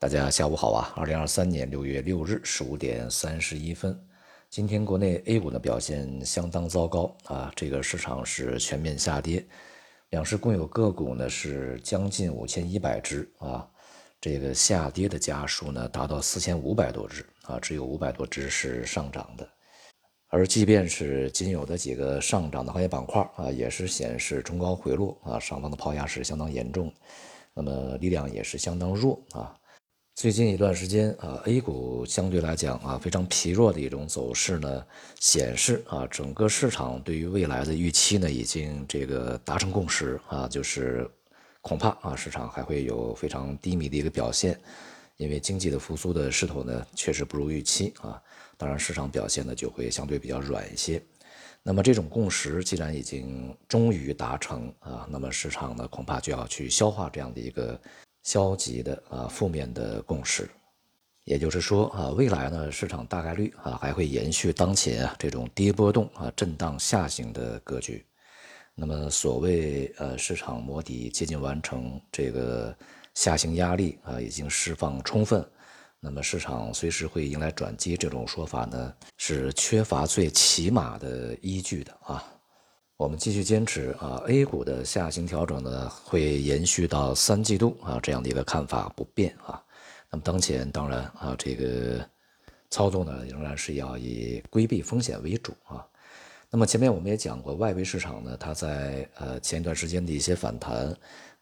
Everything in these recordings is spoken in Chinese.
大家下午好啊！二零二三年六月六日十五点三十一分，今天国内 A 股的表现相当糟糕啊！这个市场是全面下跌，两市共有个股呢是将近五千一百只啊，这个下跌的家数呢达到四千五百多只啊，只有五百多只是上涨的。而即便是仅有的几个上涨的行业板块啊，也是显示冲高回落啊，上方的抛压是相当严重，那么力量也是相当弱啊。最近一段时间啊，A 股相对来讲啊非常疲弱的一种走势呢，显示啊整个市场对于未来的预期呢已经这个达成共识啊，就是恐怕啊市场还会有非常低迷的一个表现，因为经济的复苏的势头呢确实不如预期啊，当然市场表现呢就会相对比较软一些。那么这种共识既然已经终于达成啊，那么市场呢恐怕就要去消化这样的一个。消极的啊，负面的共识，也就是说啊，未来呢，市场大概率啊还会延续当前啊这种低波动啊震荡下行的格局。那么所谓呃市场摸底接近完成，这个下行压力啊已经释放充分，那么市场随时会迎来转机，这种说法呢是缺乏最起码的依据的啊。我们继续坚持啊，A 股的下行调整呢会延续到三季度啊，这样的一个看法不变啊。那么当前当然啊，这个操作呢仍然是要以规避风险为主啊。那么前面我们也讲过，外围市场呢它在呃前一段时间的一些反弹，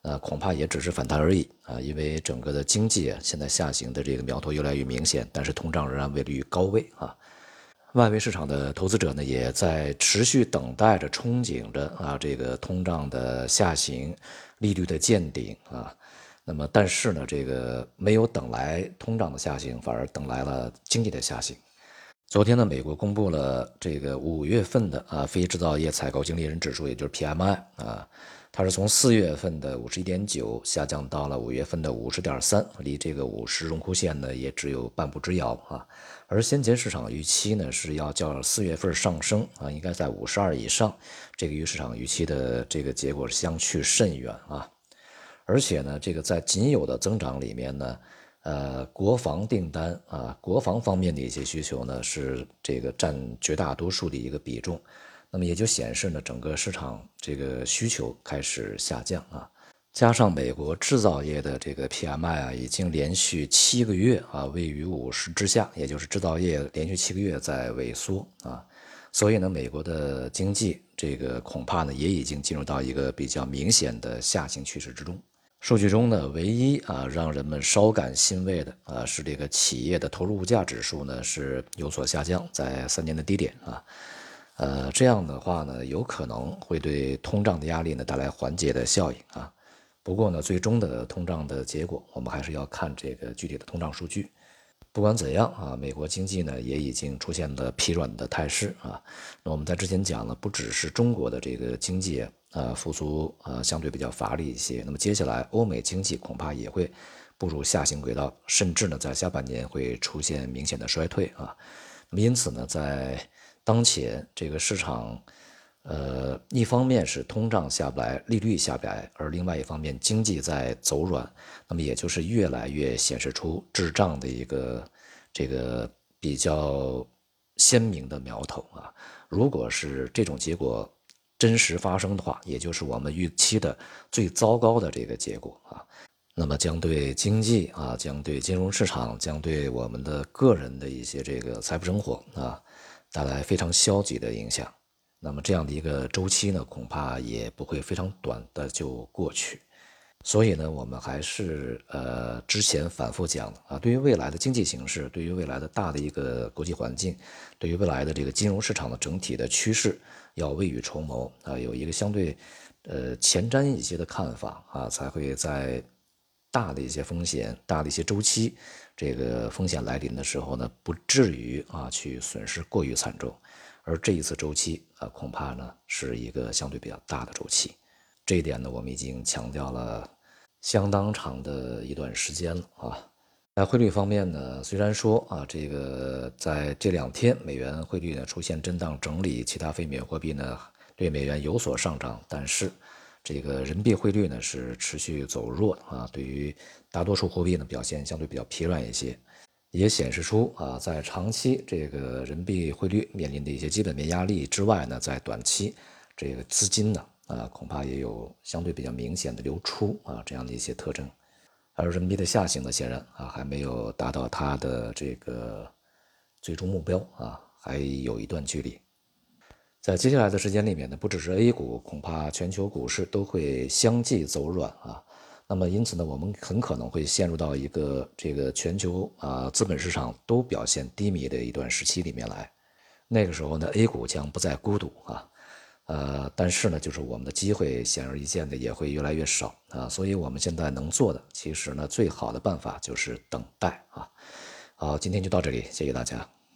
呃恐怕也只是反弹而已啊，因为整个的经济现在下行的这个苗头越来越明显，但是通胀仍然位于高位啊。外围市场的投资者呢，也在持续等待着、憧憬着啊，这个通胀的下行、利率的见顶啊。那么，但是呢，这个没有等来通胀的下行，反而等来了经济的下行。昨天呢，美国公布了这个五月份的啊非制造业采购经理人指数，也就是 PMI 啊，它是从四月份的五十一点九下降到了五月份的五十点三，离这个五十荣枯线呢也只有半步之遥啊。而先前市场预期呢是要较四月份上升啊，应该在五十二以上，这个与市场预期的这个结果相去甚远啊。而且呢，这个在仅有的增长里面呢，呃，国防订单啊，国防方面的一些需求呢是这个占绝大多数的一个比重，那么也就显示呢，整个市场这个需求开始下降啊。加上美国制造业的这个 PMI 啊，已经连续七个月啊位于五十之下，也就是制造业连续七个月在萎缩啊，所以呢，美国的经济这个恐怕呢也已经进入到一个比较明显的下行趋势之中。数据中呢，唯一啊让人们稍感欣慰的啊是这个企业的投入物价指数呢是有所下降，在三年的低点啊，呃这样的话呢，有可能会对通胀的压力呢带来缓解的效应啊。不过呢，最终的通胀的结果，我们还是要看这个具体的通胀数据。不管怎样啊，美国经济呢也已经出现了疲软的态势啊。那我们在之前讲了，不只是中国的这个经济呃复苏呃相对比较乏力一些，那么接下来欧美经济恐怕也会步入下行轨道，甚至呢在下半年会出现明显的衰退啊。那么因此呢，在当前这个市场。呃，一方面是通胀下不来，利率下不来，而另外一方面经济在走软，那么也就是越来越显示出滞胀的一个这个比较鲜明的苗头啊。如果是这种结果真实发生的话，也就是我们预期的最糟糕的这个结果啊，那么将对经济啊，将对金融市场，将对我们的个人的一些这个财富生活啊，带来非常消极的影响。那么这样的一个周期呢，恐怕也不会非常短的就过去，所以呢，我们还是呃之前反复讲啊，对于未来的经济形势，对于未来的大的一个国际环境，对于未来的这个金融市场的整体的趋势，要未雨绸缪啊，有一个相对呃前瞻一些的看法啊，才会在大的一些风险、大的一些周期这个风险来临的时候呢，不至于啊去损失过于惨重。而这一次周期啊，恐怕呢是一个相对比较大的周期，这一点呢，我们已经强调了相当长的一段时间了啊。在汇率方面呢，虽然说啊，这个在这两天美元汇率呢出现震荡整理，其他非美元货币呢对美元有所上涨，但是这个人民币汇率呢是持续走弱啊，对于大多数货币呢表现相对比较疲软一些，也显示出啊，在长期这个人民币汇率面临的一些基本面压力之外呢，在短期这个资金呢啊恐怕也有相对比较明显的流出啊这样的一些特征，而人民币的下行呢显然啊还没有达到它的这个最终目标啊，还有一段距离。在接下来的时间里面呢，不只是 A 股，恐怕全球股市都会相继走软啊。那么因此呢，我们很可能会陷入到一个这个全球啊资本市场都表现低迷的一段时期里面来。那个时候呢，A 股将不再孤独啊，呃，但是呢，就是我们的机会显而易见的也会越来越少啊。所以我们现在能做的，其实呢，最好的办法就是等待啊。好，今天就到这里，谢谢大家。